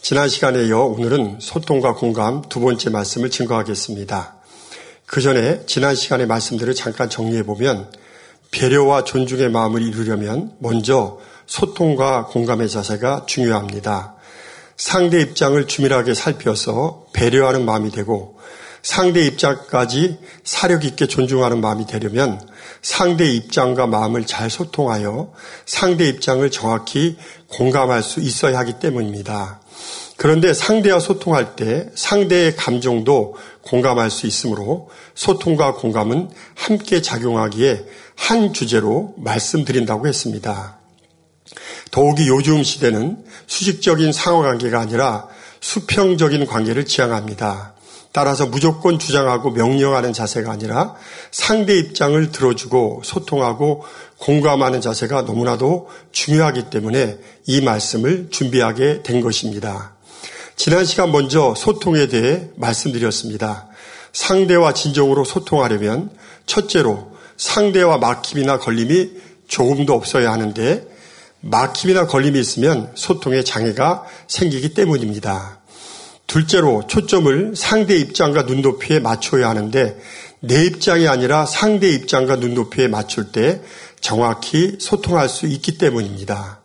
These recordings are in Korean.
지난 시간에 이어 오늘은 소통과 공감 두 번째 말씀을 증거하겠습니다. 그 전에 지난 시간의 말씀들을 잠깐 정리해 보면 배려와 존중의 마음을 이루려면 먼저 소통과 공감의 자세가 중요합니다. 상대 입장을 주밀하게 살펴서 배려하는 마음이 되고 상대 입장까지 사력 있게 존중하는 마음이 되려면 상대 입장과 마음을 잘 소통하여 상대 입장을 정확히 공감할 수 있어야 하기 때문입니다. 그런데 상대와 소통할 때 상대의 감정도 공감할 수 있으므로 소통과 공감은 함께 작용하기에 한 주제로 말씀드린다고 했습니다. 더욱이 요즘 시대는 수직적인 상호관계가 아니라 수평적인 관계를 지향합니다. 따라서 무조건 주장하고 명령하는 자세가 아니라 상대 입장을 들어주고 소통하고 공감하는 자세가 너무나도 중요하기 때문에 이 말씀을 준비하게 된 것입니다. 지난 시간 먼저 소통에 대해 말씀드렸습니다. 상대와 진정으로 소통하려면 첫째로 상대와 막힘이나 걸림이 조금도 없어야 하는데 막힘이나 걸림이 있으면 소통에 장애가 생기기 때문입니다. 둘째로 초점을 상대 입장과 눈높이에 맞춰야 하는데 내 입장이 아니라 상대 입장과 눈높이에 맞출 때 정확히 소통할 수 있기 때문입니다.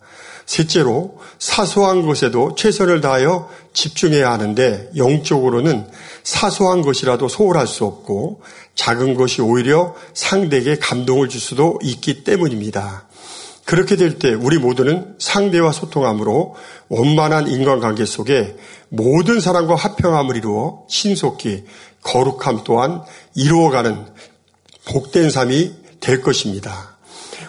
셋째로 사소한 것에도 최선을 다하여 집중해야 하는데 영적으로는 사소한 것이라도 소홀할 수 없고 작은 것이 오히려 상대에게 감동을 줄 수도 있기 때문입니다. 그렇게 될 때 우리 모두는 상대와 소통함으로 원만한 인간관계 속에 모든 사람과 화평함을 이루어 신속히 거룩함 또한 이루어가는 복된 삶이 될 것입니다.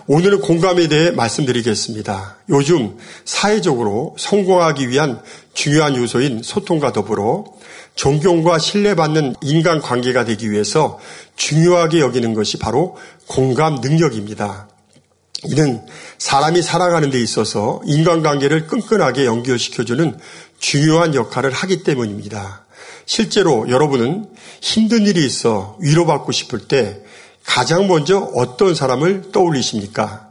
오늘은 공감에 대해 말씀드리겠습니다. 요즘 사회적으로 성공하기 위한 중요한 요소인 소통과 더불어 존경과 신뢰받는 인간 관계가 되기 위해서 중요하게 여기는 것이 바로 공감 능력입니다. 이는 사람이 살아가는 데 있어서 인간관계를 끈끈하게 연결시켜주는 중요한 역할을 하기 때문입니다. 실제로 여러분은 힘든 일이 있어 위로받고 싶을 때 가장 먼저 어떤 사람을 떠올리십니까?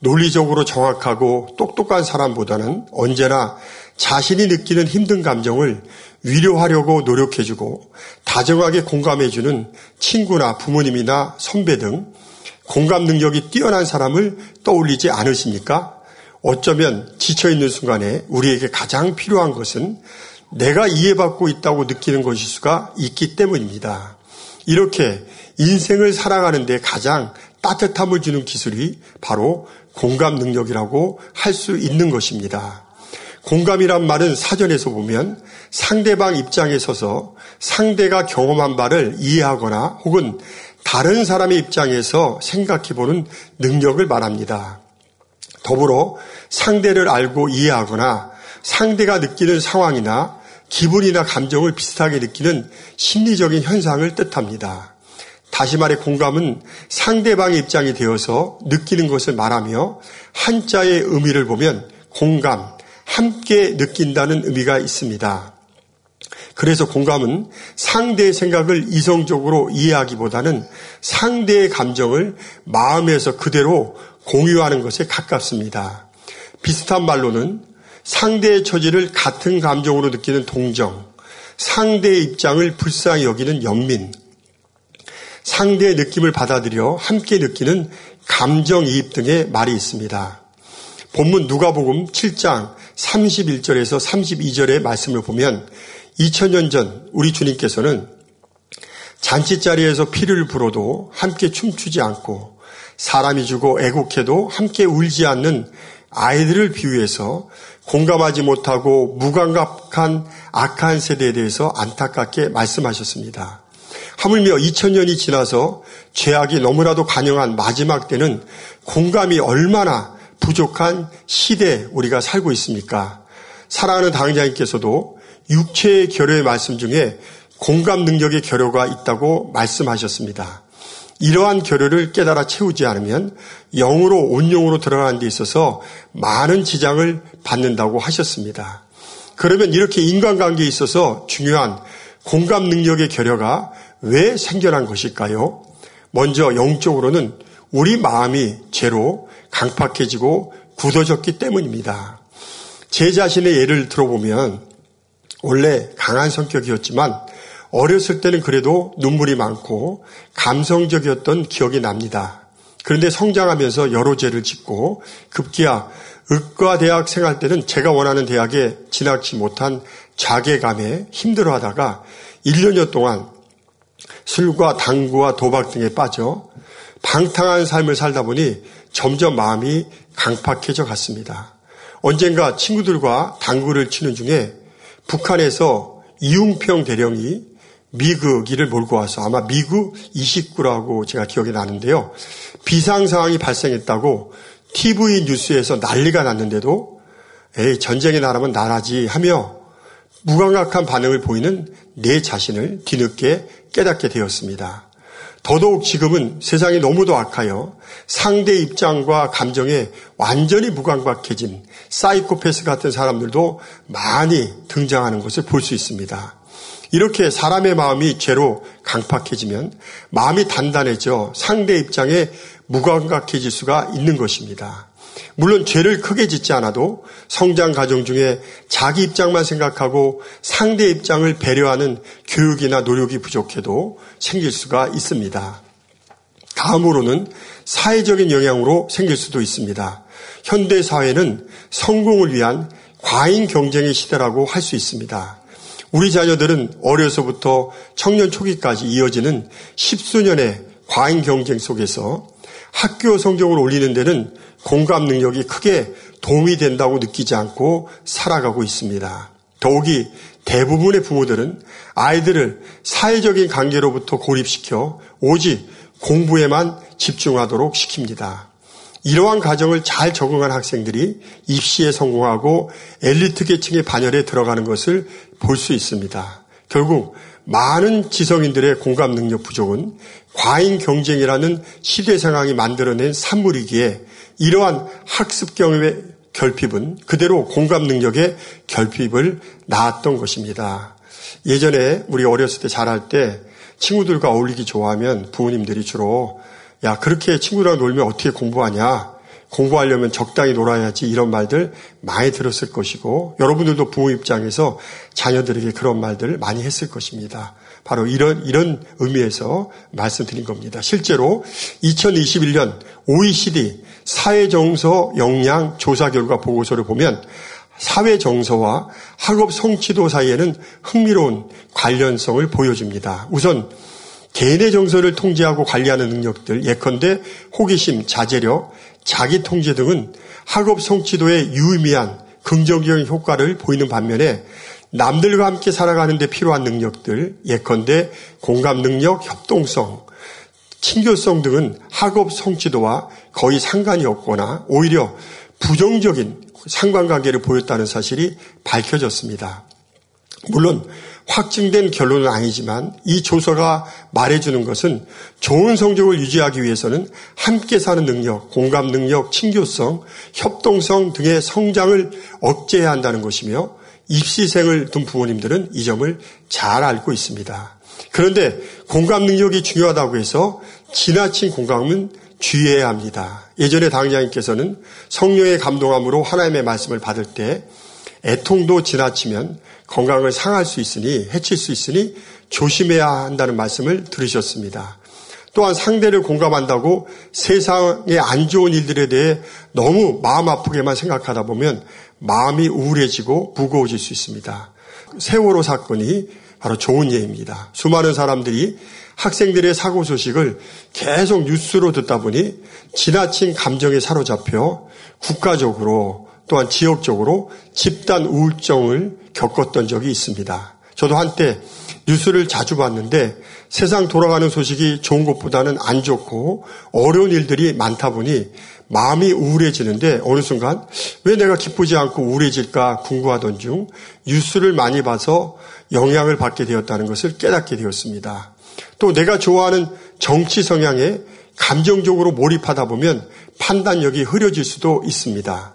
논리적으로 정확하고 똑똑한 사람보다는 언제나 자신이 느끼는 힘든 감정을 위로하려고 노력해주고 다정하게 공감해주는 친구나 부모님이나 선배 등 공감 능력이 뛰어난 사람을 떠올리지 않으십니까? 어쩌면 지쳐있는 순간에 우리에게 가장 필요한 것은 내가 이해받고 있다고 느끼는 것일 수가 있기 때문입니다. 이렇게 인생을 살아가는데 가장 따뜻함을 주는 기술이 바로 공감 능력이라고 할 수 있는 것입니다. 공감이란 말은 사전에서 보면 상대방 입장에 서서 상대가 경험한 바를 이해하거나 혹은 다른 사람의 입장에서 생각해 보는 능력을 말합니다. 더불어 상대를 알고 이해하거나 상대가 느끼는 상황이나 기분이나 감정을 비슷하게 느끼는 심리적인 현상을 뜻합니다. 다시 말해 공감은 상대방의 입장이 되어서 느끼는 것을 말하며 한자의 의미를 보면 공감, 함께 느낀다는 의미가 있습니다. 그래서 공감은 상대의 생각을 이성적으로 이해하기보다는 상대의 감정을 마음에서 그대로 공유하는 것에 가깝습니다. 비슷한 말로는 상대의 처지를 같은 감정으로 느끼는 동정, 상대의 입장을 불쌍히 여기는 연민, 상대의 느낌을 받아들여 함께 느끼는 감정이입 등의 말이 있습니다. 본문 누가복음 7장 31절에서 32절의 말씀을 보면 2000년 전 우리 주님께서는 잔치자리에서 피를 불어도 함께 춤추지 않고 사람이 죽어 애곡해도 함께 울지 않는 아이들을 비유해서 공감하지 못하고 무감각한 악한 세대에 대해서 안타깝게 말씀하셨습니다. 하물며 2000년이 지나서 죄악이 너무나도 간영한 마지막 때는 공감이 얼마나 부족한 시대에 우리가 살고 있습니까? 사랑하는 당장님께서도 육체의 결여의 말씀 중에 공감 능력의 결여가 있다고 말씀하셨습니다. 이러한 결여를 깨달아 채우지 않으면 영으로 온용으로 들어가는 데 있어서 많은 지장을 받는다고 하셨습니다. 그러면 이렇게 인간관계에 있어서 중요한 공감 능력의 결여가 왜 생겨난 것일까요? 먼저 영적으로는 우리 마음이 죄로 강팍해지고 굳어졌기 때문입니다. 제 자신의 예를 들어보면 원래 강한 성격이었지만 어렸을 때는 그래도 눈물이 많고 감성적이었던 기억이 납니다. 그런데 성장하면서 여러 죄를 짓고 급기야 의과 대학 생활 때는 제가 원하는 대학에 진학치 못한 자괴감에 힘들어하다가 1년여 동안 술과 당구와 도박 등에 빠져 방탕한 삶을 살다 보니 점점 마음이 강팍해져 갔습니다. 언젠가 친구들과 당구를 치는 중에 북한에서 이웅평 대령이 미그기를 몰고 와서 아마 미그 29라고 제가 기억이 나는데요. 비상 상황이 발생했다고 TV 뉴스에서 난리가 났는데도 에이 전쟁의 나라면 나라지 하며 무감각한 반응을 보이는 내 자신을 뒤늦게 깨닫게 되었습니다. 더더욱 지금은 세상이 너무도 악하여 상대 입장과 감정에 완전히 무감각해진 사이코패스 같은 사람들도 많이 등장하는 것을 볼 수 있습니다. 이렇게 사람의 마음이 죄로 강팍해지면 마음이 단단해져 상대 입장에 무감각해질 수가 있는 것입니다. 물론 죄를 크게 짓지 않아도 성장 과정 중에 자기 입장만 생각하고 상대 입장을 배려하는 교육이나 노력이 부족해도 생길 수가 있습니다. 다음으로는 사회적인 영향으로 생길 수도 있습니다. 현대 사회는 성공을 위한 과잉 경쟁의 시대라고 할 수 있습니다. 우리 자녀들은 어려서부터 청년 초기까지 이어지는 십수년의 과잉 경쟁 속에서 학교 성적을 올리는 데는 공감 능력이 크게 도움이 된다고 느끼지 않고 살아가고 있습니다. 더욱이 대부분의 부모들은 아이들을 사회적인 관계로부터 고립시켜 오직 공부에만 집중하도록 시킵니다. 이러한 과정을 잘 적응한 학생들이 입시에 성공하고 엘리트 계층의 반열에 들어가는 것을 볼 수 있습니다. 결국 많은 지성인들의 공감 능력 부족은 과잉 경쟁이라는 시대 상황이 만들어낸 산물이기에 이러한 학습 경험의 결핍은 그대로 공감 능력의 결핍을 낳았던 것입니다. 예전에 우리 어렸을 때 자랄 때 친구들과 어울리기 좋아하면 부모님들이 주로 야, 그렇게 친구랑 놀면 어떻게 공부하냐? 공부하려면 적당히 놀아야지 이런 말들 많이 들었을 것이고 여러분들도 부모 입장에서 자녀들에게 그런 말들을 많이 했을 것입니다. 바로 이런 이런 의미에서 말씀드린 겁니다. 실제로 2021년 OECD 사회정서 역량 조사 결과 보고서를 보면 사회정서와 학업 성취도 사이에는 흥미로운 관련성을 보여줍니다. 우선 개인의 정서를 통제하고 관리하는 능력들, 예컨대 호기심, 자제력, 자기 통제 등은 학업 성취도에 유의미한 긍정적인 효과를 보이는 반면에 남들과 함께 살아가는 데 필요한 능력들, 예컨대 공감 능력, 협동성, 친교성 등은 학업 성취도와 거의 상관이 없거나 오히려 부정적인 상관관계를 보였다는 사실이 밝혀졌습니다. 물론 확증된 결론은 아니지만 이 조서가 말해주는 것은 좋은 성적을 유지하기 위해서는 함께 사는 능력, 공감 능력, 친교성, 협동성 등의 성장을 억제해야 한다는 것이며 입시생을 둔 부모님들은 이 점을 잘 알고 있습니다. 그런데 공감 능력이 중요하다고 해서 지나친 공감은 주의해야 합니다. 예전에 당장님께서는 성령의 감동함으로 하나님의 말씀을 받을 때 애통도 지나치면 건강을 상할 수 있으니 해칠 수 있으니 조심해야 한다는 말씀을 들으셨습니다. 또한 상대를 공감한다고 세상의 안 좋은 일들에 대해 너무 마음 아프게만 생각하다 보면 마음이 우울해지고 무거워질 수 있습니다. 세월호 사건이 바로 좋은 예입니다. 수많은 사람들이 학생들의 사고 소식을 계속 뉴스로 듣다 보니 지나친 감정에 사로잡혀 국가적으로 또한 지역적으로 집단 우울증을 겪었던 적이 있습니다. 저도 한때 뉴스를 자주 봤는데 세상 돌아가는 소식이 좋은 것보다는 안 좋고 어려운 일들이 많다 보니 마음이 우울해지는데 어느 순간 왜 내가 기쁘지 않고 우울해질까 궁금하던 중 뉴스를 많이 봐서 영향을 받게 되었다는 것을 깨닫게 되었습니다. 또 내가 좋아하는 정치 성향에 감정적으로 몰입하다 보면 판단력이 흐려질 수도 있습니다.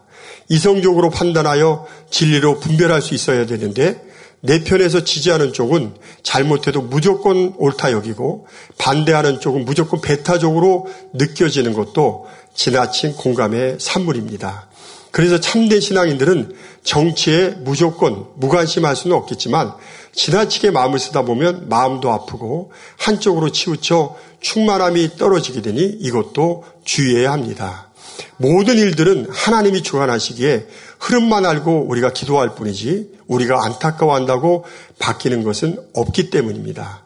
이성적으로 판단하여 진리로 분별할 수 있어야 되는데 내 편에서 지지하는 쪽은 잘못해도 무조건 옳다 여기고 반대하는 쪽은 무조건 배타적으로 느껴지는 것도 지나친 공감의 산물입니다. 그래서 참된 신앙인들은 정치에 무조건 무관심할 수는 없겠지만 지나치게 마음을 쓰다 보면 마음도 아프고 한쪽으로 치우쳐 충만함이 떨어지게 되니 이것도 주의해야 합니다. 모든 일들은 하나님이 주관하시기에 흐름만 알고 우리가 기도할 뿐이지 우리가 안타까워한다고 바뀌는 것은 없기 때문입니다.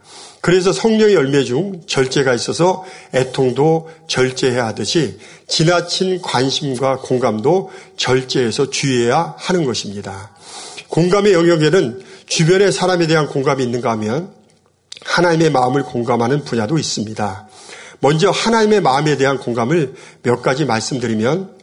그래서 성령의 열매 중 절제가 있어서 애통도 절제해야 하듯이 지나친 관심과 공감도 절제해서 주의해야 하는 것입니다. 공감의 영역에는 주변의 사람에 대한 공감이 있는가 하면 하나님의 마음을 공감하는 분야도 있습니다. 먼저 하나님의 마음에 대한 공감을 몇 가지 말씀드리면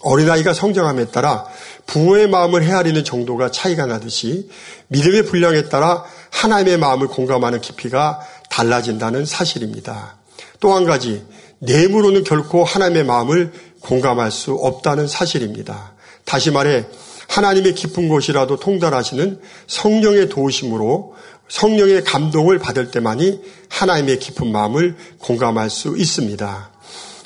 어린아이가 성장함에 따라 부모의 마음을 헤아리는 정도가 차이가 나듯이 믿음의 분량에 따라 하나님의 마음을 공감하는 깊이가 달라진다는 사실입니다. 또 한 가지, 내므로는 결코 하나님의 마음을 공감할 수 없다는 사실입니다. 다시 말해, 하나님의 깊은 곳이라도 통달하시는 성령의 도우심으로 성령의 감동을 받을 때만이 하나님의 깊은 마음을 공감할 수 있습니다.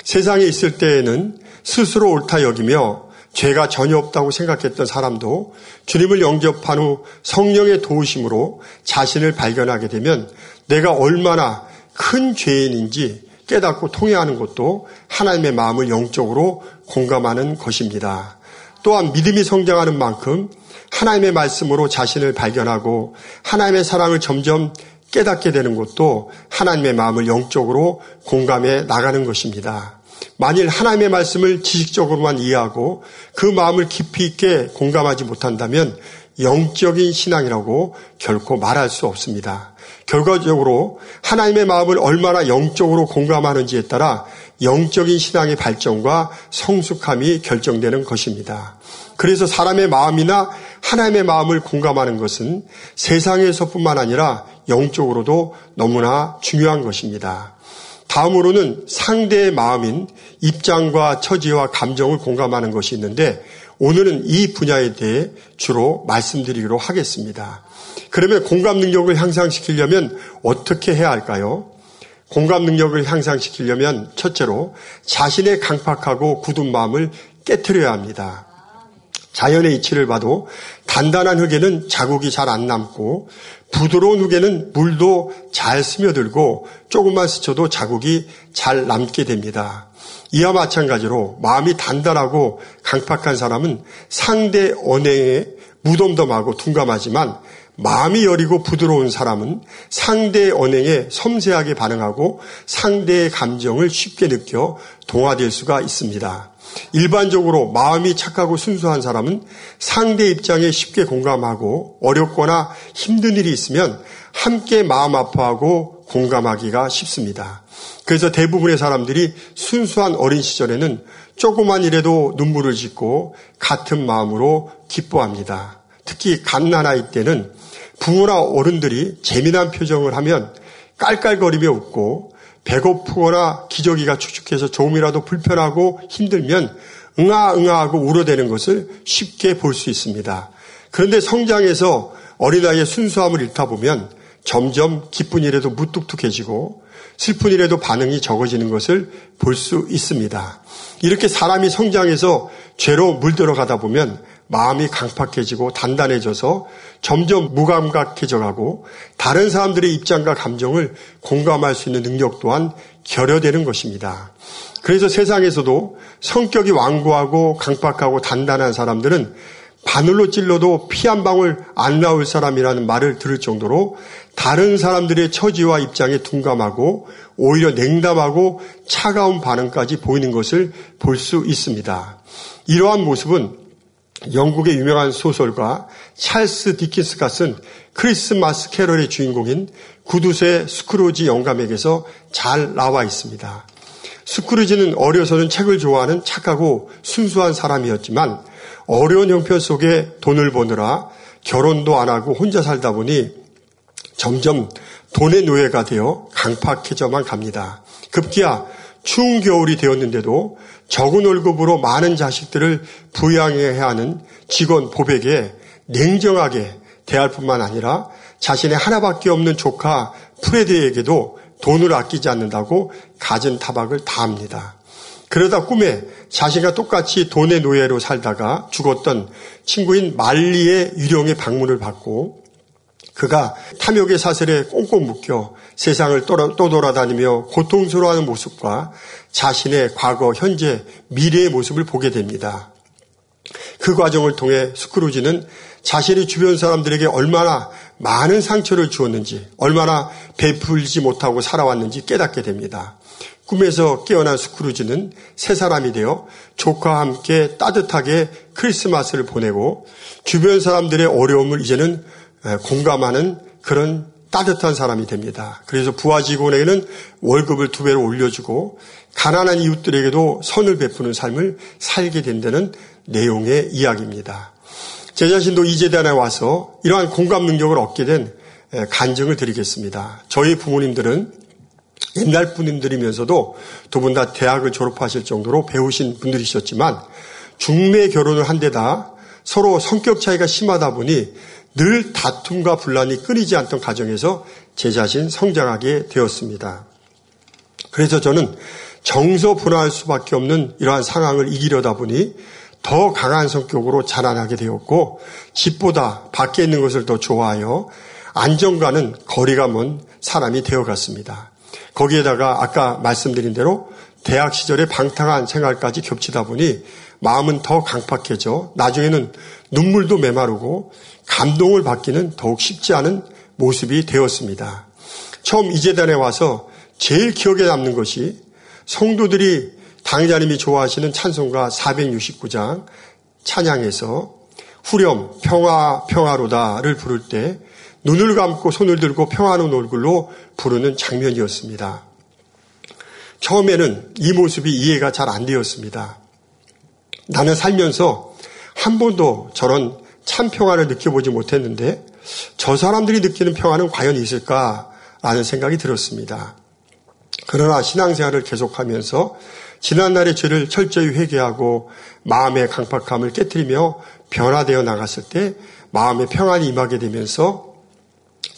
세상에 있을 때에는 스스로 옳다 여기며 죄가 전혀 없다고 생각했던 사람도 주님을 영접한 후 성령의 도우심으로 자신을 발견하게 되면 내가 얼마나 큰 죄인인지 깨닫고 통회하는 것도 하나님의 마음을 영적으로 공감하는 것입니다. 또한 믿음이 성장하는 만큼 하나님의 말씀으로 자신을 발견하고 하나님의 사랑을 점점 깨닫게 되는 것도 하나님의 마음을 영적으로 공감해 나가는 것입니다. 만일 하나님의 말씀을 지식적으로만 이해하고 그 마음을 깊이 있게 공감하지 못한다면 영적인 신앙이라고 결코 말할 수 없습니다. 결과적으로 하나님의 마음을 얼마나 영적으로 공감하는지에 따라 영적인 신앙의 발전과 성숙함이 결정되는 것입니다. 그래서 사람의 마음이나 하나님의 마음을 공감하는 것은 세상에서뿐만 아니라 영적으로도 너무나 중요한 것입니다. 다음으로는 상대의 마음인 입장과 처지와 감정을 공감하는 것이 있는데 오늘은 이 분야에 대해 주로 말씀드리기로 하겠습니다. 그러면 공감 능력을 향상시키려면 어떻게 해야 할까요? 공감 능력을 향상시키려면 첫째로 자신의 강팍하고 굳은 마음을 깨뜨려야 합니다. 자연의 이치를 봐도 단단한 흙에는 자국이 잘 안 남고 부드러운 흙에는 물도 잘 스며들고 조금만 스쳐도 자국이 잘 남게 됩니다. 이와 마찬가지로 마음이 단단하고 강팍한 사람은 상대 언행에 무덤덤하고 둔감하지만 마음이 여리고 부드러운 사람은 상대의 언행에 섬세하게 반응하고 상대의 감정을 쉽게 느껴 동화될 수가 있습니다. 일반적으로 마음이 착하고 순수한 사람은 상대 입장에 쉽게 공감하고 어렵거나 힘든 일이 있으면 함께 마음 아파하고 공감하기가 쉽습니다. 그래서 대부분의 사람들이 순수한 어린 시절에는 조그만 일에도 눈물을 짓고 같은 마음으로 기뻐합니다. 특히 갓난아이 때는 부모나 어른들이 재미난 표정을 하면 깔깔거리며 웃고 배고프거나 기저귀가 축축해서 조금이라도 불편하고 힘들면 응아응아하고 울어대는 것을 쉽게 볼 수 있습니다. 그런데 성장해서 어린아이의 순수함을 잃다 보면 점점 기쁜 일에도 무뚝뚝해지고 슬픈 일에도 반응이 적어지는 것을 볼 수 있습니다. 이렇게 사람이 성장해서 죄로 물들어가다 보면 마음이 강팍해지고 단단해져서 점점 무감각해져 가고 다른 사람들의 입장과 감정을 공감할 수 있는 능력 또한 결여되는 것입니다. 그래서 세상에서도 성격이 완고하고 강팍하고 단단한 사람들은 바늘로 찔러도 피 한 방울 안 나올 사람이라는 말을 들을 정도로 다른 사람들의 처지와 입장에 둔감하고 오히려 냉담하고 차가운 반응까지 보이는 것을 볼 수 있습니다. 이러한 모습은 영국의 유명한 소설가 찰스 디킨스가 쓴 크리스마스 캐럴의 주인공인 구두쇠 스크루지 영감에게서 잘 나와 있습니다. 스크루지는 어려서는 책을 좋아하는 착하고 순수한 사람이었지만 어려운 형편 속에 돈을 버느라 결혼도 안 하고 혼자 살다 보니 점점 돈의 노예가 되어 강팍해져만 갑니다. 급기야 추운 겨울이 되었는데도 적은 월급으로 많은 자식들을 부양해야 하는 직원 보백에 냉정하게 대할 뿐만 아니라 자신의 하나밖에 없는 조카 프레드에게도 돈을 아끼지 않는다고 가진 타박을 다합니다. 그러다 꿈에 자신과 똑같이 돈의 노예로 살다가 죽었던 친구인 말리의 유령의 방문을 받고 그가 탐욕의 사슬에 꽁꽁 묶여 세상을 또 돌아다니며 고통스러워하는 모습과 자신의 과거, 현재, 미래의 모습을 보게 됩니다. 그 과정을 통해 스크루지는 자신의 주변 사람들에게 얼마나 많은 상처를 주었는지, 얼마나 베풀지 못하고 살아왔는지 깨닫게 됩니다. 꿈에서 깨어난 스크루지는 새 사람이 되어 조카와 함께 따뜻하게 크리스마스를 보내고 주변 사람들의 어려움을 이제는 공감하는 그런 따뜻한 사람이 됩니다. 그래서 부하 직원에게는 월급을 두 배로 올려주고 가난한 이웃들에게도 선을 베푸는 삶을 살게 된다는 내용의 이야기입니다. 제 자신도 이 재단에 와서 이러한 공감 능력을 얻게 된 간증을 드리겠습니다. 저희 부모님들은 옛날 분들이면서도 두 분 다 대학을 졸업하실 정도로 배우신 분들이셨지만 중매 결혼을 한 데다 서로 성격 차이가 심하다 보니 늘 다툼과 분란이 끊이지 않던 가정에서 제 자신 성장하게 되었습니다. 그래서 저는 정서 분화할 수밖에 없는 이러한 상황을 이기려다 보니 더 강한 성격으로 자라나게 되었고 집보다 밖에 있는 것을 더 좋아하여 안정과는 거리가 먼 사람이 되어갔습니다. 거기에다가 아까 말씀드린 대로 대학 시절에 방탕한 생활까지 겹치다 보니 마음은 더 강팍해져 나중에는 눈물도 메마르고 감동을 받기는 더욱 쉽지 않은 모습이 되었습니다. 처음 이 재단에 와서 제일 기억에 남는 것이 성도들이 당자님이 좋아하시는 찬송가 469장 찬양에서 후렴 평화 평화로다를 부를 때 눈을 감고 손을 들고 평화로운 얼굴로 부르는 장면이었습니다. 처음에는 이 모습이 이해가 잘 안 되었습니다. 나는 살면서 한 번도 저런 참 평화를 느껴보지 못했는데 저 사람들이 느끼는 평화는 과연 있을까라는 생각이 들었습니다. 그러나 신앙생활을 계속하면서 지난날의 죄를 철저히 회개하고 마음의 강팍함을 깨뜨리며 변화되어 나갔을 때 마음의 평안이 임하게 되면서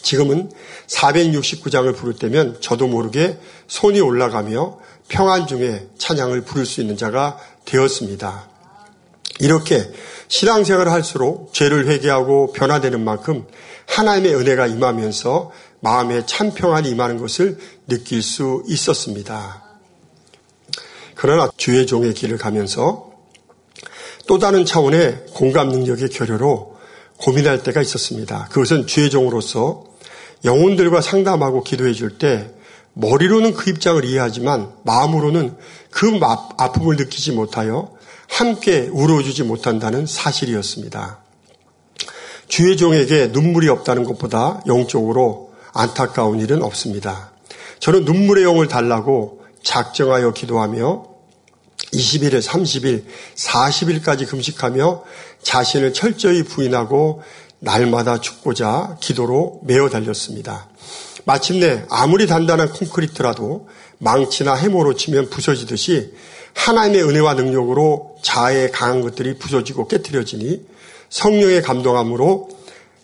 지금은 469장을 부를 때면 저도 모르게 손이 올라가며 평안 중에 찬양을 부를 수 있는 자가 되었습니다. 이렇게 신앙생활을 할수록 죄를 회개하고 변화되는 만큼 하나님의 은혜가 임하면서 마음에 참 평안이 임하는 것을 느낄 수 있었습니다. 그러나 주의 종의 길을 가면서 또 다른 차원의 공감 능력의 결여로 고민할 때가 있었습니다. 그것은 주의 종으로서 영혼들과 상담하고 기도해 줄 때 머리로는 그 입장을 이해하지만 마음으로는 그 아픔을 느끼지 못하여 함께 울어주지 못한다는 사실이었습니다. 주의 종에게 눈물이 없다는 것보다 영적으로 안타까운 일은 없습니다. 저는 눈물의 영을 달라고 작정하여 기도하며 21일, 30일, 40일까지 금식하며 자신을 철저히 부인하고 날마다 죽고자 기도로 메어 달렸습니다. 마침내 아무리 단단한 콘크리트라도 망치나 해모로 치면 부서지듯이 하나님의 은혜와 능력으로 자아의 강한 것들이 부서지고 깨뜨려지니 성령의 감동함으로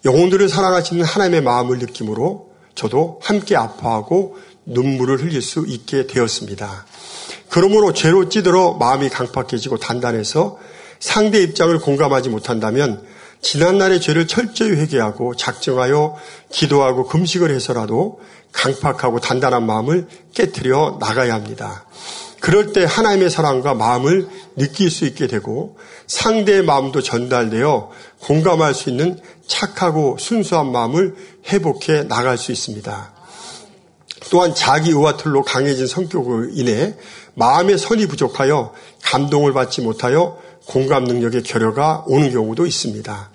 영혼들을 사랑하시는 하나님의 마음을 느낌으로 저도 함께 아파하고 눈물을 흘릴 수 있게 되었습니다. 그러므로 죄로 찌들어 마음이 강팍해지고 단단해서 상대 입장을 공감하지 못한다면 지난날의 죄를 철저히 회개하고 작정하여 기도하고 금식을 해서라도 강팍하고 단단한 마음을 깨뜨려 나가야 합니다. 그럴 때 하나님의 사랑과 마음을 느낄 수 있게 되고 상대의 마음도 전달되어 공감할 수 있는 착하고 순수한 마음을 회복해 나갈 수 있습니다. 또한 자기 의와 틀로 강해진 성격으로 인해 마음의 선이 부족하여 감동을 받지 못하여 공감 능력의 결여가 오는 경우도 있습니다.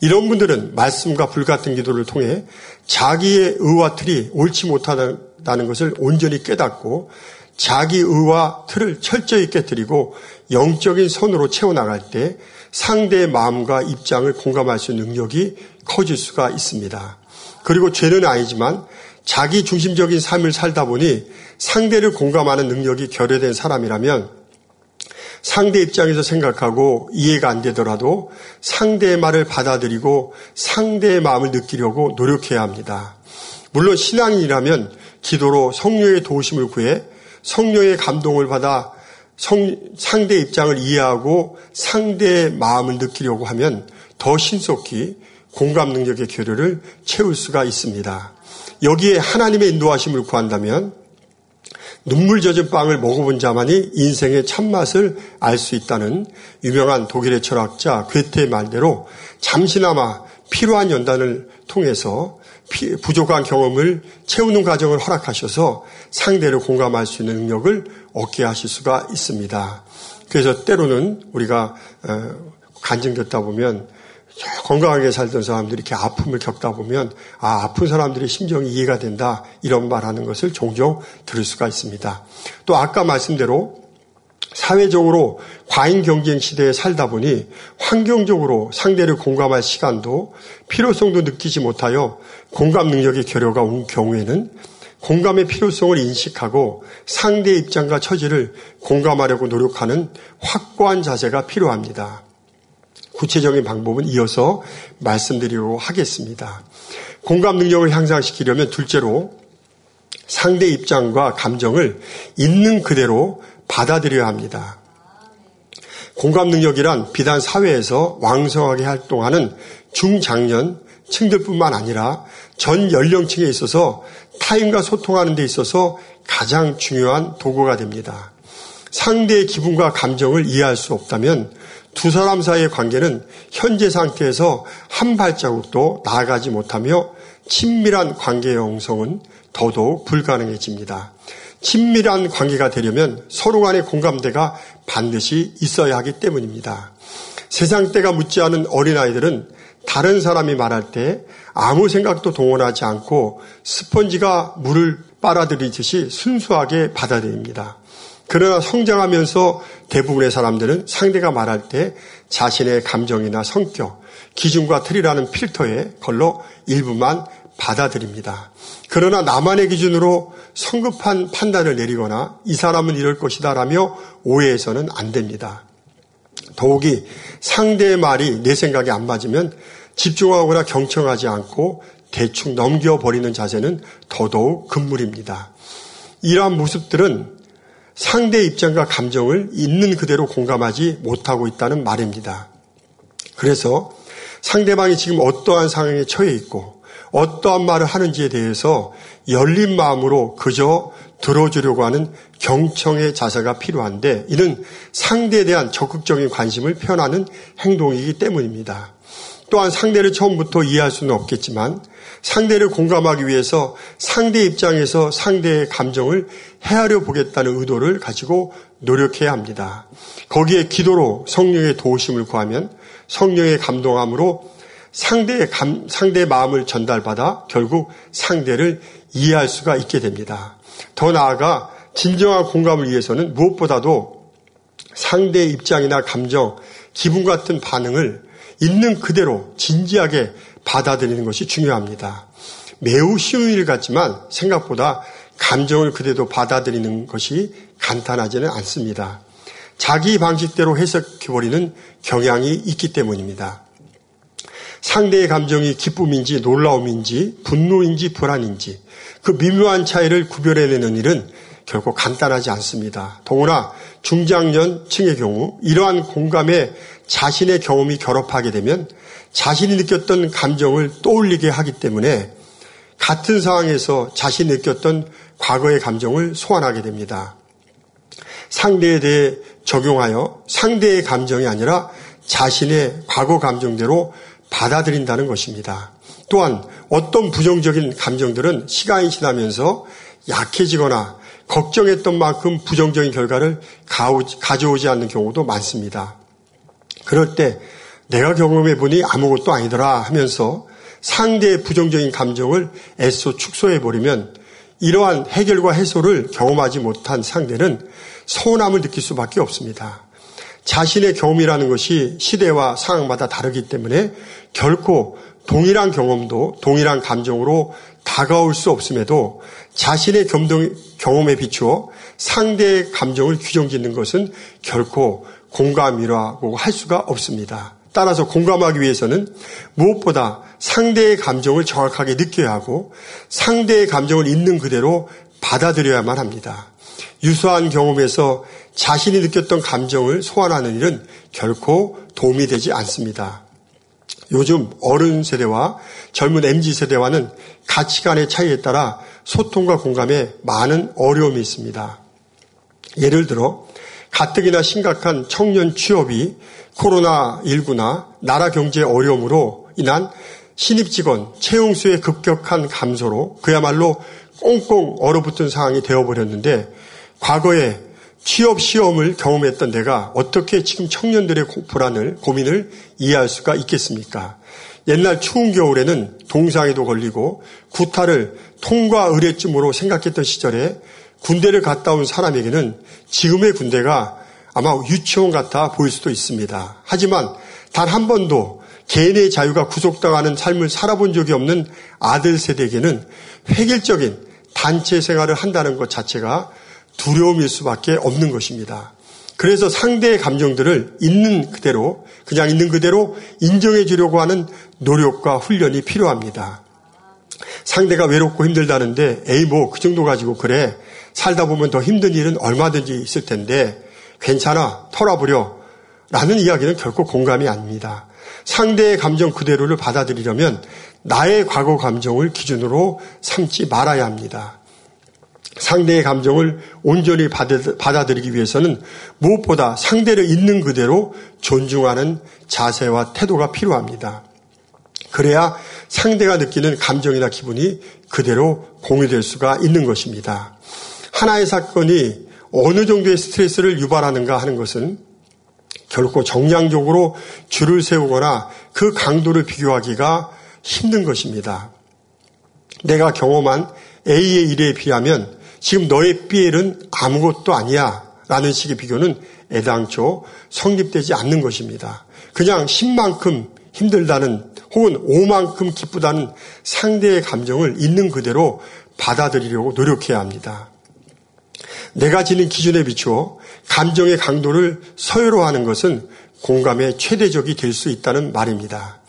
이런 분들은 말씀과 불같은 기도를 통해 자기의 의와 틀이 옳지 못하다는 것을 온전히 깨닫고 자기 의와 틀을 철저히 깨뜨리고 영적인 선으로 채워나갈 때 상대의 마음과 입장을 공감할 수 있는 능력이 커질 수가 있습니다. 그리고 죄는 아니지만 자기 중심적인 삶을 살다 보니 상대를 공감하는 능력이 결여된 사람이라면 상대 입장에서 생각하고 이해가 안 되더라도 상대의 말을 받아들이고 상대의 마음을 느끼려고 노력해야 합니다. 물론 신앙인이라면 기도로 성령의 도우심을 구해 성령의 감동을 받아 성, 상대 입장을 이해하고 상대의 마음을 느끼려고 하면 더 신속히 공감 능력의 교류를 채울 수가 있습니다. 여기에 하나님의 인도하심을 구한다면 눈물 젖은 빵을 먹어본 자만이 인생의 참맛을 알 수 있다는 유명한 독일의 철학자 괴테의 말대로 잠시나마 필요한 연단을 통해서 부족한 경험을 채우는 과정을 허락하셔서 상대를 공감할 수 있는 능력을 얻게 하실 수가 있습니다. 그래서 때로는 우리가 어, 간증 듣다 보면 건강하게 살던 사람들이 이렇게 아픔을 겪다 보면 아 아픈 사람들의 심정이 이해가 된다 이런 말하는 것을 종종 들을 수가 있습니다. 또 아까 말씀대로 사회적으로 과잉 경쟁 시대에 살다 보니 환경적으로 상대를 공감할 시간도 필요성도 느끼지 못하여 공감 능력의 결여가 온 경우에는 공감의 필요성을 인식하고 상대의 입장과 처지를 공감하려고 노력하는 확고한 자세가 필요합니다. 구체적인 방법은 이어서 말씀드리려고 하겠습니다. 공감 능력을 향상시키려면 둘째로 상대 입장과 감정을 있는 그대로 받아들여야 합니다. 공감 능력이란 비단 사회에서 왕성하게 활동하는 중장년 층들뿐만 아니라 전 연령층에 있어서 타인과 소통하는 데 있어서 가장 중요한 도구가 됩니다. 상대의 기분과 감정을 이해할 수 없다면 두 사람 사이의 관계는 현재 상태에서 한 발자국도 나아가지 못하며 친밀한 관계의 형성은 더더욱 불가능해집니다. 친밀한 관계가 되려면 서로 간의 공감대가 반드시 있어야 하기 때문입니다. 세상 때가 묻지 않은 어린아이들은 다른 사람이 말할 때 아무 생각도 동원하지 않고 스펀지가 물을 빨아들이듯이 순수하게 받아들입니다. 그러나 성장하면서 대부분의 사람들은 상대가 말할 때 자신의 감정이나 성격, 기준과 틀이라는 필터에 걸러 일부만 받아들입니다. 그러나 나만의 기준으로 성급한 판단을 내리거나 이 사람은 이럴 것이다 라며 오해해서는 안 됩니다. 더욱이 상대의 말이 내 생각에 안 맞으면 집중하거나 경청하지 않고 대충 넘겨버리는 자세는 더더욱 금물입니다. 이러한 모습들은 상대 입장과 감정을 있는 그대로 공감하지 못하고 있다는 말입니다. 그래서 상대방이 지금 어떠한 상황에 처해 있고 어떠한 말을 하는지에 대해서 열린 마음으로 그저 들어주려고 하는 경청의 자세가 필요한데 이는 상대에 대한 적극적인 관심을 표현하는 행동이기 때문입니다. 또한 상대를 처음부터 이해할 수는 없겠지만 상대를 공감하기 위해서 상대 입장에서 상대의 감정을 헤아려 보겠다는 의도를 가지고 노력해야 합니다. 거기에 기도로 성령의 도우심을 구하면 성령의 감동함으로 상대의 감, 상대의 마음을 전달받아 결국 상대를 이해할 수가 있게 됩니다. 더 나아가 진정한 공감을 위해서는 무엇보다도 상대의 입장이나 감정, 기분 같은 반응을 있는 그대로 진지하게 받아들이는 것이 중요합니다. 매우 쉬운 일 같지만 생각보다 감정을 그대로 받아들이는 것이 간단하지는 않습니다. 자기 방식대로 해석해버리는 경향이 있기 때문입니다. 상대의 감정이 기쁨인지 놀라움인지 분노인지 불안인지 그 미묘한 차이를 구별해내는 일은 결코 간단하지 않습니다. 더구나 중장년층의 경우 이러한 공감에 자신의 경험이 결합하게 되면 자신이 느꼈던 감정을 떠올리게 하기 때문에 같은 상황에서 자신이 느꼈던 과거의 감정을 소환하게 됩니다. 상대에 대해 적용하여 상대의 감정이 아니라 자신의 과거 감정대로 받아들인다는 것입니다. 또한 어떤 부정적인 감정들은 시간이 지나면서 약해지거나 걱정했던 만큼 부정적인 결과를 가져오지 않는 경우도 많습니다. 그럴 때 내가 경험해 보니 아무것도 아니더라 하면서 상대의 부정적인 감정을 애써 축소해 버리면 이러한 해결과 해소를 경험하지 못한 상대는 서운함을 느낄 수밖에 없습니다. 자신의 경험이라는 것이 시대와 상황마다 다르기 때문에 결코 동일한 경험도 동일한 감정으로 다가올 수 없음에도 자신의 경험에 비추어 상대의 감정을 규정짓는 것은 결코 공감이라고 할 수가 없습니다. 따라서 공감하기 위해서는 무엇보다 상대의 감정을 정확하게 느껴야 하고 상대의 감정을 있는 그대로 받아들여야만 합니다. 유사한 경험에서 자신이 느꼈던 감정을 소환하는 일은 결코 도움이 되지 않습니다. 요즘 어른 세대와 젊은 MZ 세대와는 가치관의 차이에 따라 소통과 공감에 많은 어려움이 있습니다. 예를 들어 가뜩이나 심각한 청년 취업이 코로나19나 나라 경제 어려움으로 인한 신입 직원 채용 수의 급격한 감소로 그야말로 꽁꽁 얼어붙은 상황이 되어버렸는데 과거에 취업 시험을 경험했던 내가 어떻게 지금 청년들의 불안을 고민을 이해할 수가 있겠습니까? 옛날 추운 겨울에는 동상에도 걸리고 구타를 통과 의뢰쯤으로 생각했던 시절에 군대를 갔다 온 사람에게는 지금의 군대가 아마 유치원 같아 보일 수도 있습니다. 하지만 단 한 번도 개인의 자유가 구속당하는 삶을 살아본 적이 없는 아들 세대에게는 획일적인 단체 생활을 한다는 것 자체가 두려움일 수밖에 없는 것입니다. 그래서 상대의 감정들을 있는 그대로, 그냥 있는 그대로 인정해 주려고 하는 노력과 훈련이 필요합니다. 상대가 외롭고 힘들다는데, 에이, 뭐, 그 정도 가지고 그래. 살다 보면 더 힘든 일은 얼마든지 있을 텐데, 괜찮아, 털어버려. 라는 이야기는 결코 공감이 아닙니다. 상대의 감정 그대로를 받아들이려면 나의 과거 감정을 기준으로 삼지 말아야 합니다. 상대의 감정을 온전히 받아들이기 위해서는 무엇보다 상대를 있는 그대로 존중하는 자세와 태도가 필요합니다. 그래야 상대가 느끼는 감정이나 기분이 그대로 공유될 수가 있는 것입니다. 하나의 사건이 어느 정도의 스트레스를 유발하는가 하는 것은 결코 정량적으로 줄을 세우거나 그 강도를 비교하기가 힘든 것입니다. 내가 경험한 A의 일에 비하면 지금 너의 삐엘은 아무것도 아니야 라는 식의 비교는 애당초 성립되지 않는 것입니다. 그냥 10만큼 힘들다는 혹은 5만큼 기쁘다는 상대의 감정을 있는 그대로 받아들이려고 노력해야 합니다. 내가 지닌 기준에 비추어 감정의 강도를 서열화하는 것은 공감의 최대적이 될 수 있다는 말입니다.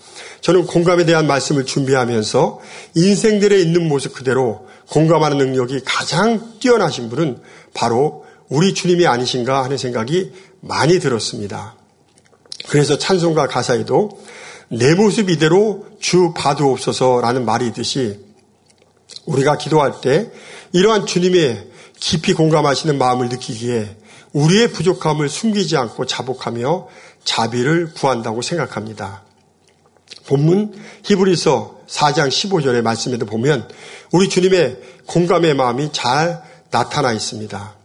저는 공감에 대한 말씀을 준비하면서 인생들에 있는 모습 그대로 공감하는 능력이 가장 뛰어나신 분은 바로 우리 주님이 아니신가 하는 생각이 많이 들었습니다. 그래서 찬송가 가사에도 내 모습 이대로 주 봐두옵소서라는 말이 있듯이 우리가 기도할 때 이러한 주님의 깊이 공감하시는 마음을 느끼기에 우리의 부족함을 숨기지 않고 자복하며 자비를 구한다고 생각합니다. 본문 히브리서 4장 15절의 말씀에도 보면 우리 주님의 공감의 마음이 잘 나타나 있습니다.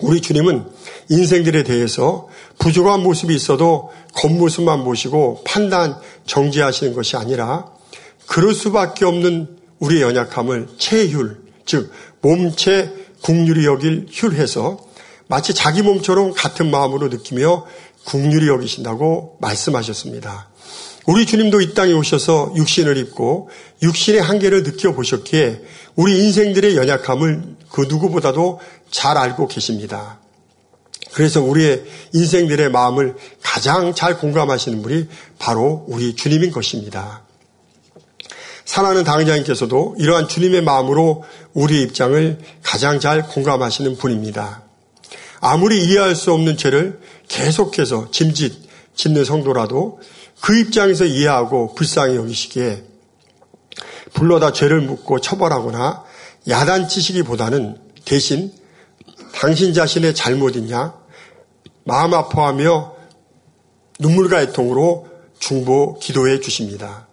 우리 주님은 인생들에 대해서 부족한 모습이 있어도 겉모습만 보시고 판단, 정지하시는 것이 아니라 그럴 수밖에 없는 우리의 연약함을 체휼, 즉 몸체 국률이 여길 휼해서 마치 자기 몸처럼 같은 마음으로 느끼며 국률이 여기신다고 말씀하셨습니다. 우리 주님도 이 땅에 오셔서 육신을 입고 육신의 한계를 느껴보셨기에 우리 인생들의 연약함을 그 누구보다도 잘 알고 계십니다. 그래서 우리의 인생들의 마음을 가장 잘 공감하시는 분이 바로 우리 주님인 것입니다. 사랑하는 당장님께서도 이러한 주님의 마음으로 우리의 입장을 가장 잘 공감하시는 분입니다. 아무리 이해할 수 없는 죄를 계속해서 짐짓 짓는 성도라도 그 입장에서 이해하고 불쌍히 여기시기에 불러다 죄를 묻고 처벌하거나 야단치시기보다는 대신 당신 자신의 잘못이냐 마음 아파하며 눈물과 애통으로 중보 기도해 주십니다.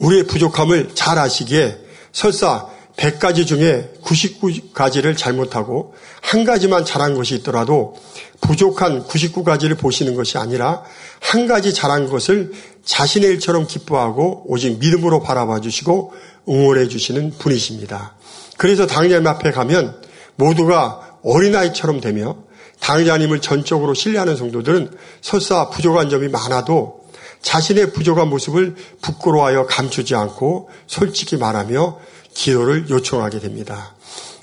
우리의 부족함을 잘 아시기에 설사 100가지 중에 99가지를 잘못하고 한 가지만 잘한 것이 있더라도 부족한 99가지를 보시는 것이 아니라 한 가지 잘한 것을 자신의 일처럼 기뻐하고 오직 믿음으로 바라봐 주시고 응원해 주시는 분이십니다. 그래서 당자님 앞에 가면 모두가 어린아이처럼 되며 당자님을 전적으로 신뢰하는 성도들은 설사 부족한 점이 많아도 자신의 부족한 모습을 부끄러워하여 감추지 않고 솔직히 말하며 기도를 요청하게 됩니다.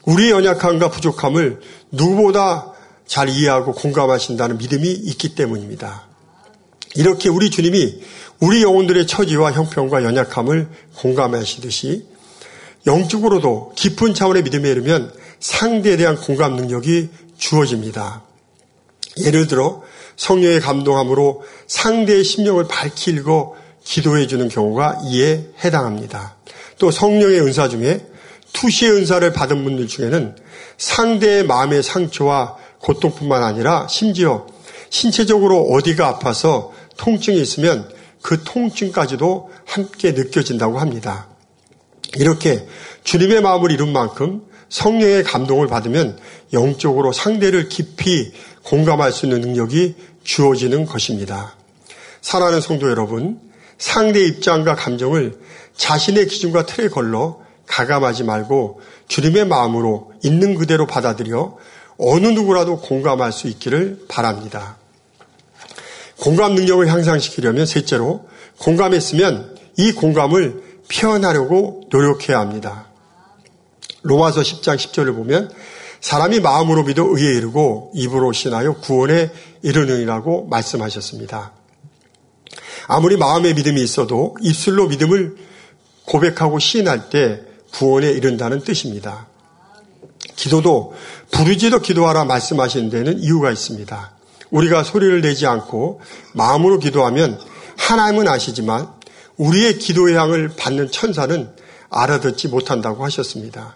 우리의 연약함과 부족함을 누구보다 잘 이해하고 공감하신다는 믿음이 있기 때문입니다. 이렇게 우리 주님이 우리 영혼들의 처지와 형편과 연약함을 공감하시듯이 영적으로도 깊은 차원의 믿음에 이르면 상대에 대한 공감 능력이 주어집니다. 예를 들어 성령의 감동함으로 상대의 심령을 밝히 읽어 기도해 주는 경우가 이에 해당합니다. 또 성령의 은사 중에 투시의 은사를 받은 분들 중에는 상대의 마음의 상처와 고통뿐만 아니라 심지어 신체적으로 어디가 아파서 통증이 있으면 그 통증까지도 함께 느껴진다고 합니다. 이렇게 주님의 마음을 이룬 만큼 성령의 감동을 받으면 영적으로 상대를 깊이 공감할 수 있는 능력이 주어지는 것입니다. 사랑하는 성도 여러분, 상대의 입장과 감정을 자신의 기준과 틀에 걸러 가감하지 말고 주님의 마음으로 있는 그대로 받아들여 어느 누구라도 공감할 수 있기를 바랍니다. 공감 능력을 향상시키려면 셋째로 공감했으면 이 공감을 표현하려고 노력해야 합니다. 로마서 10장 10절을 보면 사람이 마음으로 믿어 의에 이르고 입으로 신하여 구원에 이르느니라고 말씀하셨습니다. 아무리 마음의 믿음이 있어도 입술로 믿음을 고백하고 시인할 때 구원에 이른다는 뜻입니다. 기도도 부르지도 기도하라 말씀하시는 데는 이유가 있습니다. 우리가 소리를 내지 않고 마음으로 기도하면 하나님은 아시지만 우리의 기도의 향을 받는 천사는 알아듣지 못한다고 하셨습니다.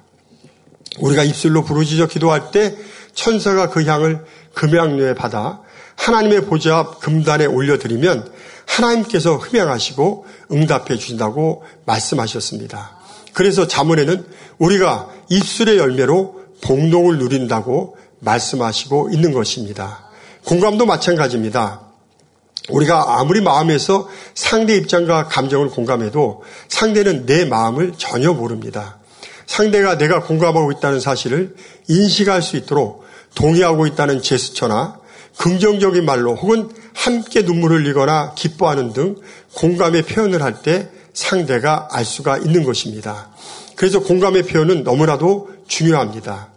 우리가 입술로 부르짖어 기도할 때 천사가 그 향을 금양료에 받아 하나님의 보좌 앞 금단에 올려드리면 하나님께서 흠양하시고 응답해 주신다고 말씀하셨습니다. 그래서 자문에는 우리가 입술의 열매로 봉동을 누린다고 말씀하시고 있는 것입니다. 공감도 마찬가지입니다. 우리가 아무리 마음에서 상대 입장과 감정을 공감해도 상대는 내 마음을 전혀 모릅니다. 상대가 내가 공감하고 있다는 사실을 인식할 수 있도록 동의하고 있다는 제스처나 긍정적인 말로 혹은 함께 눈물을 흘리거나 기뻐하는 등 공감의 표현을 할 때 상대가 알 수가 있는 것입니다. 그래서 공감의 표현은 너무나도 중요합니다.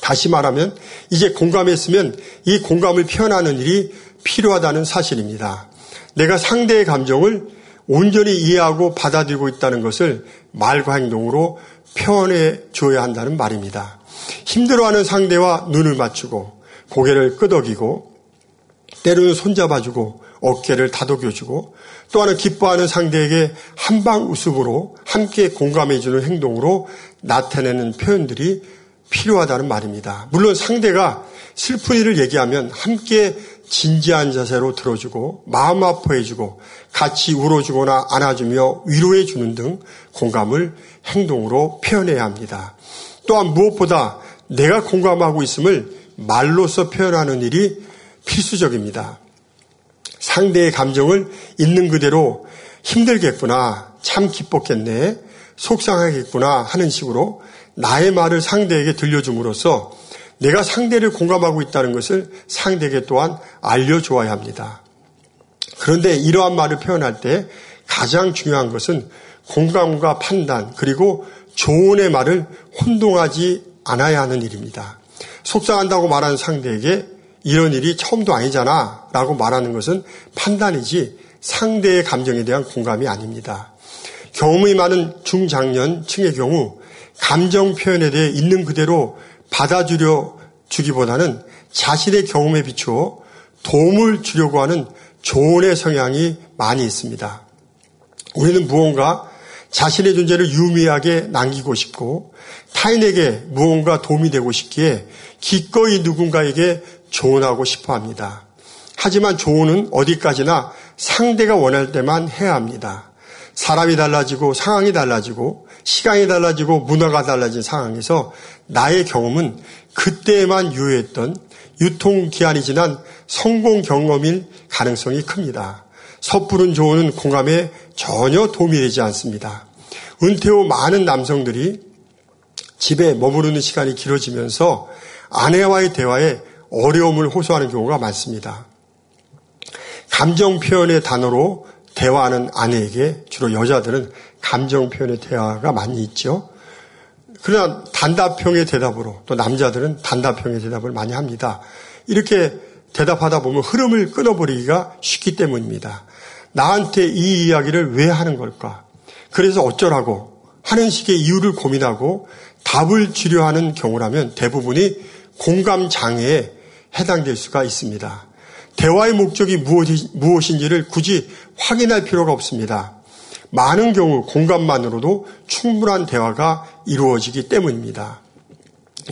다시 말하면 이제 공감했으면 이 공감을 표현하는 일이 필요하다는 사실입니다. 내가 상대의 감정을 온전히 이해하고 받아들이고 있다는 것을 말과 행동으로 표현해 줘야 한다는 말입니다. 힘들어하는 상대와 눈을 맞추고 고개를 끄덕이고 때로는 손잡아주고 어깨를 다독여주고 또 하나 기뻐하는 상대에게 한방 웃음으로 함께 공감해주는 행동으로 나타내는 표현들이 필요하다는 말입니다. 물론 상대가 슬픈 일을 얘기하면 함께 진지한 자세로 들어주고 마음 아파해주고 같이 울어주거나 안아주며 위로해주는 등 공감을 행동으로 표현해야 합니다. 또한 무엇보다 내가 공감하고 있음을 말로써 표현하는 일이 필수적입니다. 상대의 감정을 있는 그대로 힘들겠구나, 참 기뻤겠네, 속상하겠구나 하는 식으로 나의 말을 상대에게 들려줌으로써 내가 상대를 공감하고 있다는 것을 상대에게 또한 알려주어야 합니다. 그런데 이러한 말을 표현할 때 가장 중요한 것은 공감과 판단 그리고 조언의 말을 혼동하지 않아야 하는 일입니다. 속상한다고 말하는 상대에게 이런 일이 처음도 아니잖아 라고 말하는 것은 판단이지 상대의 감정에 대한 공감이 아닙니다. 경험이 많은 중장년층의 경우 감정 표현에 대해 있는 그대로 받아주려 주기보다는 자신의 경험에 비추어 도움을 주려고 하는 조언의 성향이 많이 있습니다. 우리는 무언가 자신의 존재를 유미하게 남기고 싶고 타인에게 무언가 도움이 되고 싶기에 기꺼이 누군가에게 조언하고 싶어 합니다. 하지만 조언은 어디까지나 상대가 원할 때만 해야 합니다. 사람이 달라지고 상황이 달라지고 시간이 달라지고 문화가 달라진 상황에서 나의 경험은 그때에만 유효했던 유통기한이 지난 성공 경험일 가능성이 큽니다. 섣부른 조언은 공감에 전혀 도움이 되지 않습니다. 은퇴 후 많은 남성들이 집에 머무르는 시간이 길어지면서 아내와의 대화에 어려움을 호소하는 경우가 많습니다. 감정 표현의 단어로 대화하는 아내에게 주로 여자들은 감정 표현의 대화가 많이 있죠. 그러나 단답형의 대답으로 또 남자들은 단답형의 대답을 많이 합니다. 이렇게 대답하다 보면 흐름을 끊어버리기가 쉽기 때문입니다. 나한테 이 이야기를 왜 하는 걸까? 그래서 어쩌라고 하는 식의 이유를 고민하고 답을 주려하는 경우라면 대부분이 공감 장애에 해당될 수가 있습니다. 대화의 목적이 무엇인지를 굳이 확인할 필요가 없습니다. 많은 경우 공감만으로도 충분한 대화가 이루어지기 때문입니다.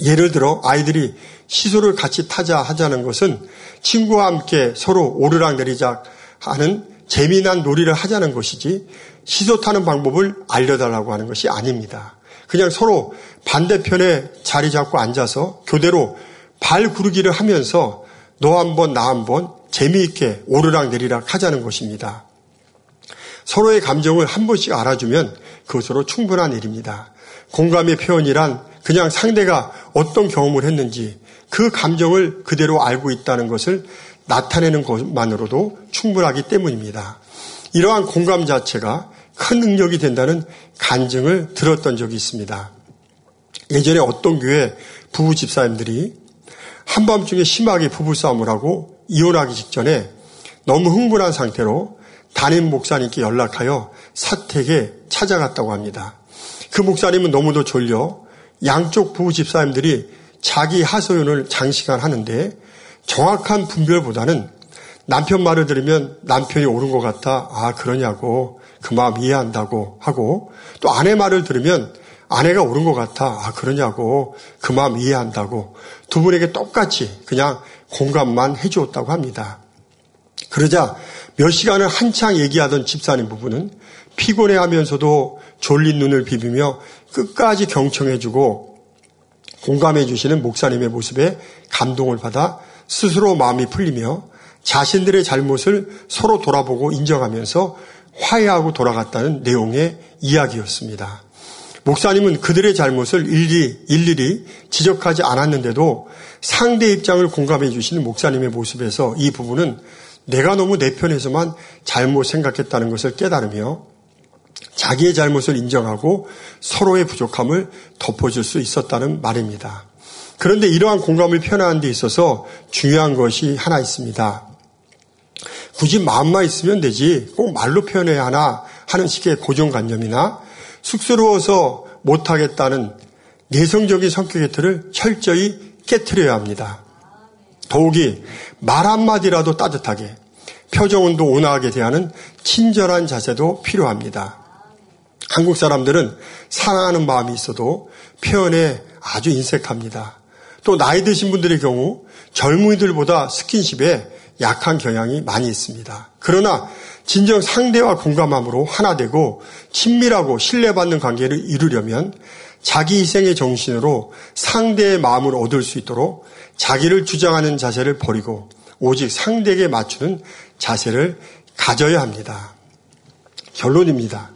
예를 들어 아이들이 시소를 같이 타자 하자는 것은 친구와 함께 서로 오르락 내리작 하는 재미난 놀이를 하자는 것이지 시소 타는 방법을 알려달라고 하는 것이 아닙니다. 그냥 서로 반대편에 자리 잡고 앉아서 교대로 발 구르기를 하면서 너 한 번, 나 한 번 재미있게 오르락 내리락 하자는 것입니다. 서로의 감정을 한 번씩 알아주면 그것으로 충분한 일입니다. 공감의 표현이란 그냥 상대가 어떤 경험을 했는지 그 감정을 그대로 알고 있다는 것을 나타내는 것만으로도 충분하기 때문입니다. 이러한 공감 자체가 큰 능력이 된다는 간증을 들었던 적이 있습니다. 예전에 어떤 교회 부부 집사님들이 한밤중에 심하게 부부싸움을 하고 이혼하기 직전에 너무 흥분한 상태로 담임 목사님께 연락하여 사택에 찾아갔다고 합니다. 그 목사님은 너무도 졸려 양쪽 부부 집사님들이 자기 하소연을 장시간 하는데 정확한 분별보다는 남편 말을 들으면 남편이 옳은 것 같아 아 그러냐고 그 마음 이해한다고 하고 또 아내 말을 들으면 아내가 옳은 것 같아 아 그러냐고 그 마음 이해한다고 두 분에게 똑같이 그냥 공감만 해주었다고 합니다. 그러자 몇 시간을 한창 얘기하던 집사님 부부는 피곤해하면서도 졸린 눈을 비비며 끝까지 경청해주고 공감해주시는 목사님의 모습에 감동을 받아 스스로 마음이 풀리며 자신들의 잘못을 서로 돌아보고 인정하면서 화해하고 돌아갔다는 내용의 이야기였습니다. 목사님은 그들의 잘못을 일일이, 일일이 지적하지 않았는데도 상대 입장을 공감해 주시는 목사님의 모습에서 이 부분은 내가 너무 내 편에서만 잘못 생각했다는 것을 깨달으며 자기의 잘못을 인정하고 서로의 부족함을 덮어줄 수 있었다는 말입니다. 그런데 이러한 공감을 표현하는 데 있어서 중요한 것이 하나 있습니다. 굳이 마음만 있으면 되지 꼭 말로 표현해야 하나 하는 식의 고정관념이나 쑥스러워서 못하겠다는 내성적인 성격의 틀을 철저히 깨뜨려야 합니다. 더욱이 말 한마디라도 따뜻하게 표정은도 온화하게 대하는 친절한 자세도 필요합니다. 한국 사람들은 사랑하는 마음이 있어도 표현에 아주 인색합니다. 또 나이 드신 분들의 경우 젊은이들보다 스킨십에 약한 경향이 많이 있습니다. 그러나 진정 상대와 공감함으로 하나 되고 친밀하고 신뢰받는 관계를 이루려면 자기 희생의 정신으로 상대의 마음을 얻을 수 있도록 자기를 주장하는 자세를 버리고 오직 상대에게 맞추는 자세를 가져야 합니다. 결론입니다.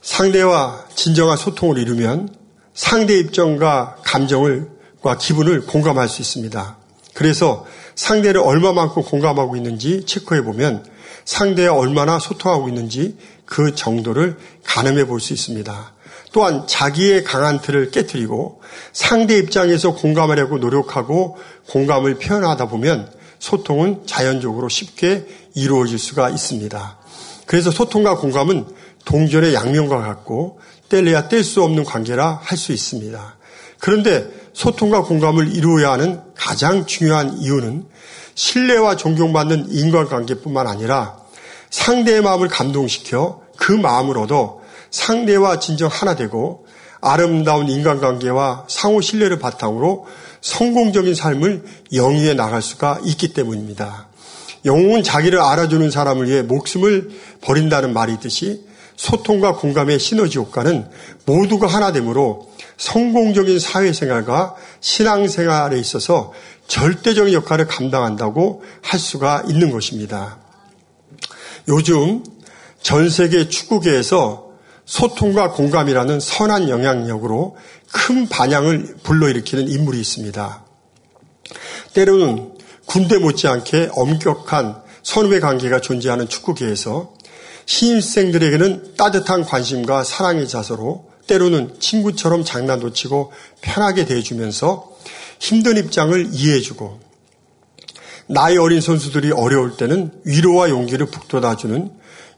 상대와 진정한 소통을 이루면 상대 입장과 감정을 과 기분을 공감할 수 있습니다. 그래서 상대를 얼마만큼 공감하고 있는지 체크해 보면 상대와 얼마나 소통하고 있는지 그 정도를 가늠해 볼 수 있습니다. 또한 자기의 강한 틀을 깨뜨리고 상대 입장에서 공감하려고 노력하고 공감을 표현하다 보면 소통은 자연적으로 쉽게 이루어질 수가 있습니다. 그래서 소통과 공감은 동전의 양면과 같고 뗄래야 뗄 수 없는 관계라 할 수 있습니다. 그런데 소통과 공감을 이루어야 하는 가장 중요한 이유는 신뢰와 존경받는 인간관계뿐만 아니라 상대의 마음을 감동시켜 그 얻어 상대와 진정 하나 되고 아름다운 인간관계와 상호 신뢰를 바탕으로 성공적인 삶을 영위해 나갈 수가 있기 때문입니다. 영웅은 자기를 알아주는 사람을 위해 목숨을 버린다는 말이 있듯이 소통과 공감의 시너지 효과는 모두가 하나 되므로 성공적인 사회생활과 신앙생활에 있어서 절대적인 역할을 감당한다고 할 수가 있는 것입니다. 요즘 전 세계 축구계에서 소통과 공감이라는 선한 영향력으로 큰 반향을 불러일으키는 인물이 있습니다. 때로는 군대 못지않게 엄격한 선후배 관계가 존재하는 축구계에서 신입생들에게는 따뜻한 관심과 사랑의 자세로 때로는 친구처럼 장난도 치고 편하게 대해주면서 힘든 입장을 이해해주고 나이 어린 선수들이 어려울 때는 위로와 용기를 북돋아주는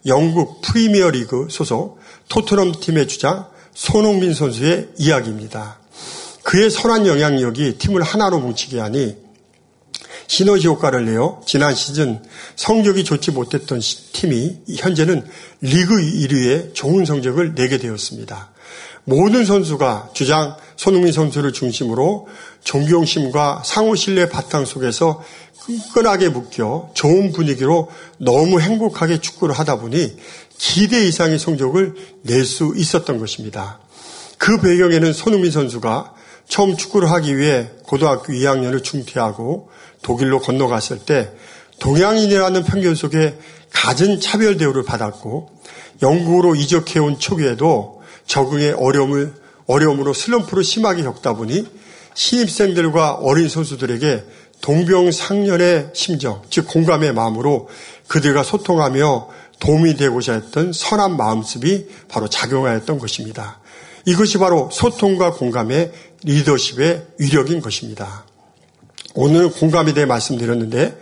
영국 프리미어 리그 소속 토트넘 팀의 주장 손흥민 선수의 이야기입니다. 그의 선한 영향력이 팀을 하나로 뭉치게 하니 시너지 효과를 내어 지난 시즌 성적이 좋지 못했던 팀이 현재는 리그 1위의 좋은 성적을 내게 되었습니다. 모든 선수가 주장 손흥민 선수를 중심으로 존경심과 상호 신뢰 바탕 속에서 끈끈하게 묶여 좋은 분위기로 너무 행복하게 축구를 하다 보니 기대 이상의 성적을 낼 수 있었던 것입니다. 그 배경에는 손흥민 선수가 처음 축구를 하기 위해 고등학교 2학년을 중퇴하고 독일로 건너갔을 때 동양인이라는 편견 속에 갖은 차별 대우를 받았고 영국으로 이적해온 초기에도 적응의 어려움을 어려움으로 슬럼프를 심하게 겪다 보니 신입생들과 어린 선수들에게 동병상련의 심정, 즉 공감의 마음으로 그들과 소통하며 도움이 되고자 했던 선한 마음습이 바로 작용하였던 것입니다. 이것이 바로 소통과 공감의 리더십의 위력인 것입니다. 오늘 공감에 대해 말씀드렸는데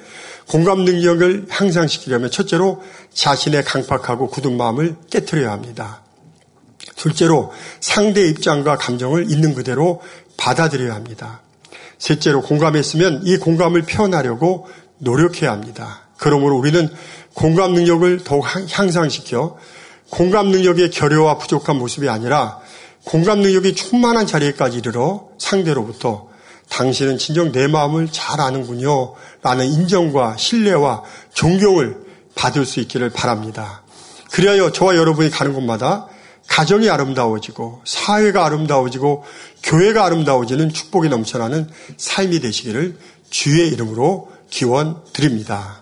공감 능력을 향상시키려면 첫째로 자신의 강팍하고 굳은 마음을 깨뜨려야 합니다. 둘째로 상대 입장과 감정을 있는 그대로 받아들여야 합니다. 셋째로 공감했으면 이 공감을 표현하려고 노력해야 합니다. 그러므로 우리는 공감 능력을 더욱 향상시켜 공감 능력의 결여와 부족한 모습이 아니라 공감 능력이 충만한 자리에까지 이르러 상대로부터 당신은 진정 내 마음을 잘 아는군요. 라는 인정과 신뢰와 존경을 받을 수 있기를 바랍니다. 그리하여 저와 여러분이 가는 곳마다 가정이 아름다워지고 사회가 아름다워지고 교회가 아름다워지는 축복이 넘쳐나는 삶이 되시기를 주의 이름으로 기원 드립니다.